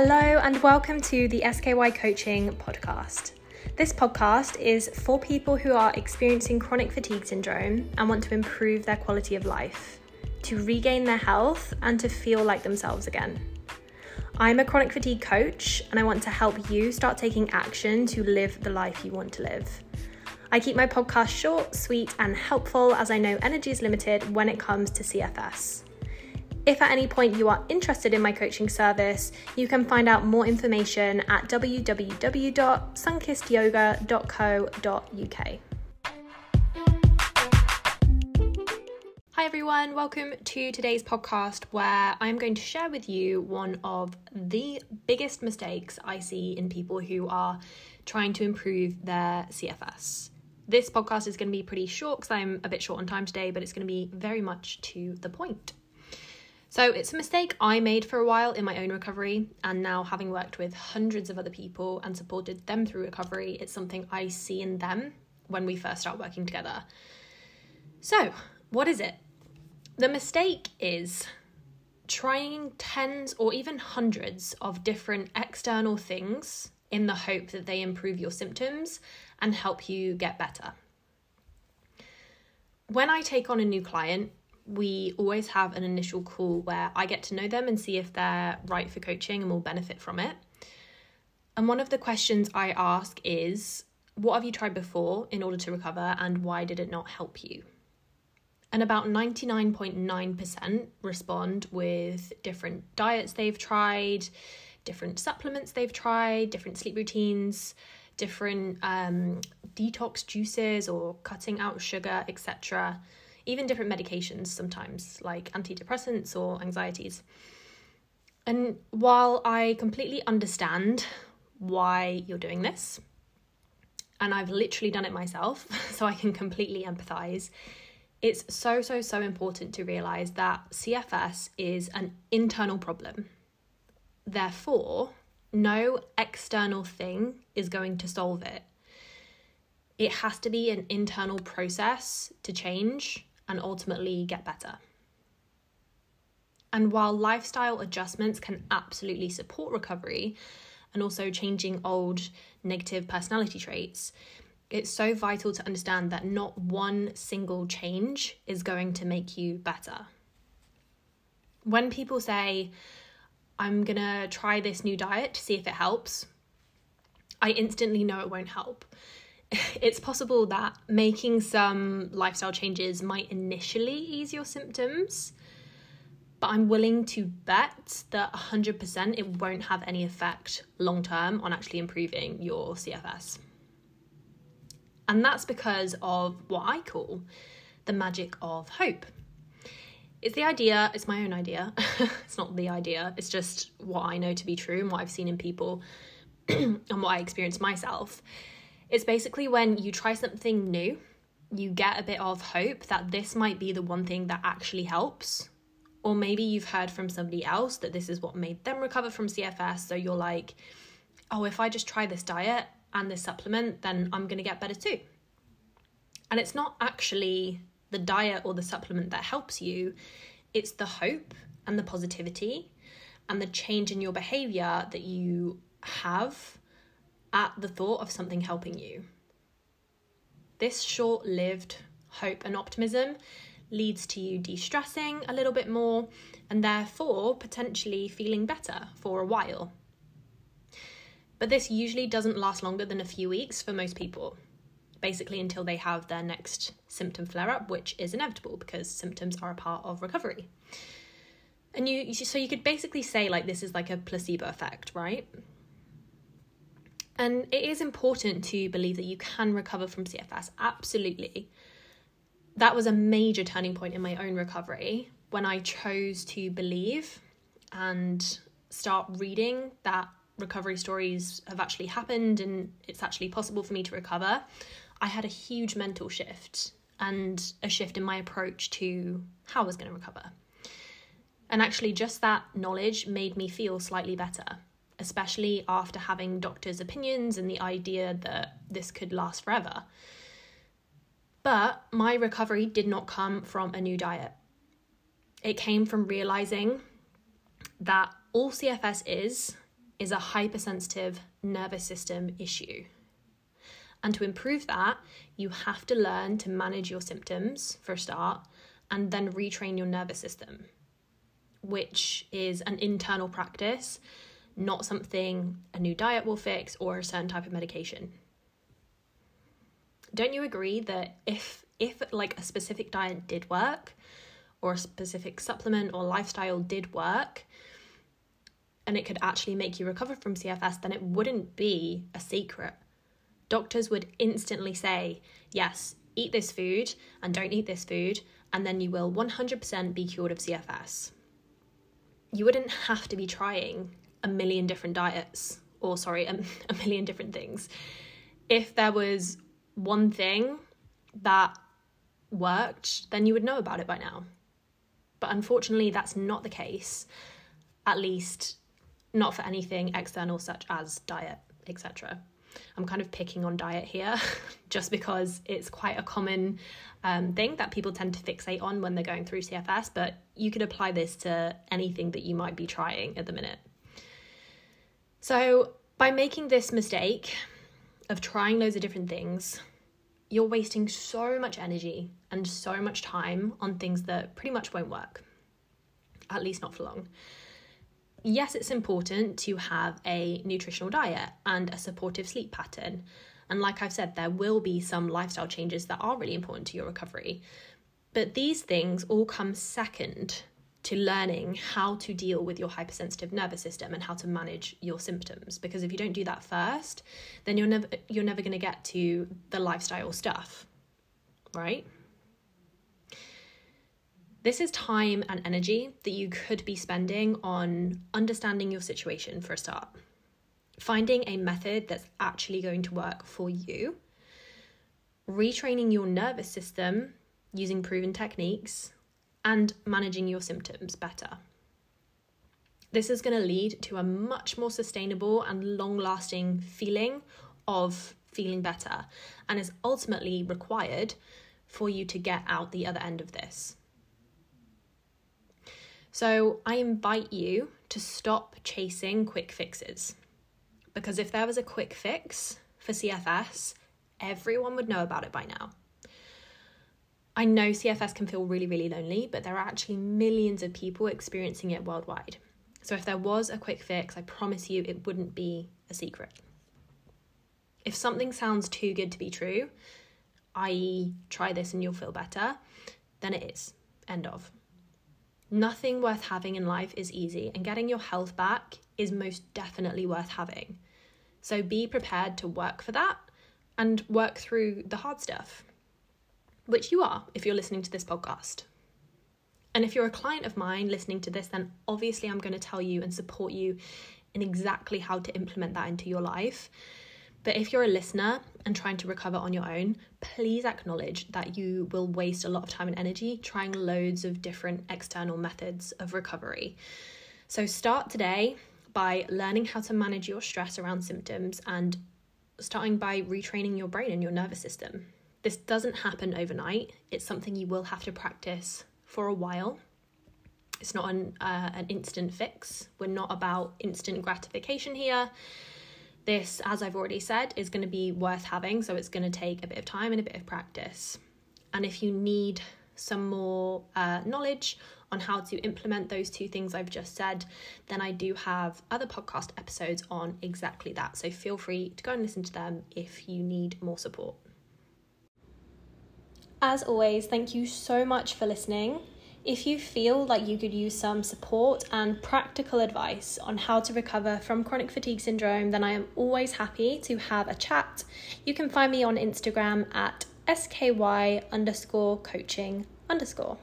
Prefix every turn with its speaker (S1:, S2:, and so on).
S1: Hello, and welcome to the SKY Coaching Podcast. This podcast is for people who are experiencing chronic fatigue syndrome and want to improve their quality of life, to regain their health, and to feel like themselves again. I'm a chronic fatigue coach, and I want to help you start taking action to live the life you want to live. I keep my podcast short, sweet, and helpful as I know energy is limited when it comes to CFS. If at any point you are interested in my coaching service, you can find out more information at www.sunkissedyoga.co.uk. Hi, everyone. Welcome to today's podcast where I'm going to share with you one of the biggest mistakes I see in people who are trying to improve their CFS. This podcast is going to be pretty short because I'm a bit short on time today, but it's going to be very much to the point. So it's a mistake I made for a while in my own recovery, and now having worked with hundreds of other people and supported them through recovery, it's something I see in them when we first start working together. So, what is it? The mistake is trying tens or even hundreds of different external things in the hope that they improve your symptoms and help you get better. When I take on a new client, we always have an initial call where I get to know them and see if they're right for coaching and will benefit from it. And one of the questions I ask is, What have you tried before in order to recover, and why did it not help you? And about 99.9% respond with different diets they've tried, different supplements they've tried, different sleep routines, different um, detox juices or cutting out sugar, etc even different medications sometimes, like antidepressants or anxieties. And while I completely understand why you're doing this, and I've literally done it myself, so I can completely empathize. It's so, so, so important to realize that CFS is an internal problem. Therefore, no external thing is going to solve it. It has to be an internal process to change and ultimately get better. And while lifestyle adjustments can absolutely support recovery and also changing old negative personality traits, it's so vital to understand that not one single change is going to make you better. When people say, I'm gonna try this new diet to see if it helps, I instantly know it won't help it's possible that making some lifestyle changes might initially ease your symptoms, but I'm willing to bet that 100% it won't have any effect long term on actually improving your CFS. And that's because of what I call the magic of hope. It's the idea, it's my own idea. it's not the idea, it's just what I know to be true and what I've seen in people and what I experienced myself it's basically when you try something new, you get a bit of hope that this might be the one thing that actually helps. Or maybe you've heard from somebody else that this is what made them recover from CFS. So you're like, oh, if I just try this diet and this supplement, then I'm going to get better too. And it's not actually the diet or the supplement that helps you, it's the hope and the positivity and the change in your behavior that you have at the thought of something helping you. This short lived hope and optimism leads to you de stressing a little bit more and therefore potentially feeling better for a while. But this usually doesn't last longer than a few weeks for most people, basically until they have their next symptom flare up, which is inevitable because symptoms are a part of recovery. And you, so you could basically say, like, this is like a placebo effect, right? And it is important to believe that you can recover from CFS, absolutely. That was a major turning point in my own recovery when I chose to believe and start reading that recovery stories have actually happened and it's actually possible for me to recover. I had a huge mental shift and a shift in my approach to how I was going to recover. And actually, just that knowledge made me feel slightly better especially after having doctors' opinions and the idea that this could last forever. But my recovery did not come from a new diet. It came from realizing that all CFS is is a hypersensitive nervous system issue. And to improve that, you have to learn to manage your symptoms for a start and then retrain your nervous system, which is an internal practice, not something a new diet will fix or a certain type of medication. Don't you agree that if if like a specific diet did work or a specific supplement or lifestyle did work and it could actually make you recover from CFS, then it wouldn't be a secret doctors would instantly say, yes, eat this food and don't eat this food, and then you will 100% be cured of CFS. You wouldn't have to be trying a million different diets, or sorry, a, a million different things. If there was one thing that worked, then you would know about it by now. But unfortunately, that's not the case, at least not for anything external such as diet, etc. I'm kind of picking on diet here just because it's quite a common um, thing that people tend to fixate on when they're going through CFS, but you could apply this to anything that you might be trying at the minute. So, by making this mistake of trying loads of different things, you're wasting so much energy and so much time on things that pretty much won't work, at least not for long yes, it's important to have a nutritional diet and a supportive sleep pattern. And like I've said, there will be some lifestyle changes that are really important to your recovery. But these things all come second to learning how to deal with your hypersensitive nervous system and how to manage your symptoms. Because if you don't do that first then you're never you're never going to get to the lifestyle stuff right? This is time and energy that you could be spending on understanding your situation for a start, finding a method that's actually going to work for you, retraining your nervous system using proven techniques, and managing your symptoms better. This is going to lead to a much more sustainable and long lasting feeling of feeling better and is ultimately required for you to get out the other end of this. So I invite you to stop chasing quick fixes. Because if there was a quick fix for CFS, everyone would know about it by now. I know CFS can feel really, really lonely, but there are actually millions of people experiencing it worldwide. So if there was a quick fix, I promise you it wouldn't be a secret. If something sounds too good to be true, i.e., try this and you'll feel better, then it is. End of. Nothing worth having in life is easy, and getting your health back is most definitely worth having. So be prepared to work for that and work through the hard stuff, which you are if you're listening to this podcast. And if you're a client of mine listening to this, then obviously I'm going to tell you and support you in exactly how to implement that into your life. But if you're a listener and trying to recover on your own, please acknowledge that you will waste a lot of time and energy trying loads of different external methods of recovery. So start today by learning how to manage your stress around symptoms and starting by retraining your brain and your nervous system. This doesn't happen overnight, it's something you will have to practice for a while. It's not an, uh, an instant fix. We're not about instant gratification here. This, as I've already said, is going to be worth having, so it's going to take a bit of time and a bit of practice. And if you need some more uh, knowledge on how to implement those two things I've just said, then I do have other podcast episodes on exactly that. So feel free to go and listen to them if you need more support. As always, thank you so much for listening. If you feel like you could use some support and practical advice on how to recover from chronic fatigue syndrome, then I am always happy to have a chat. You can find me on Instagram at sky underscore coaching underscore.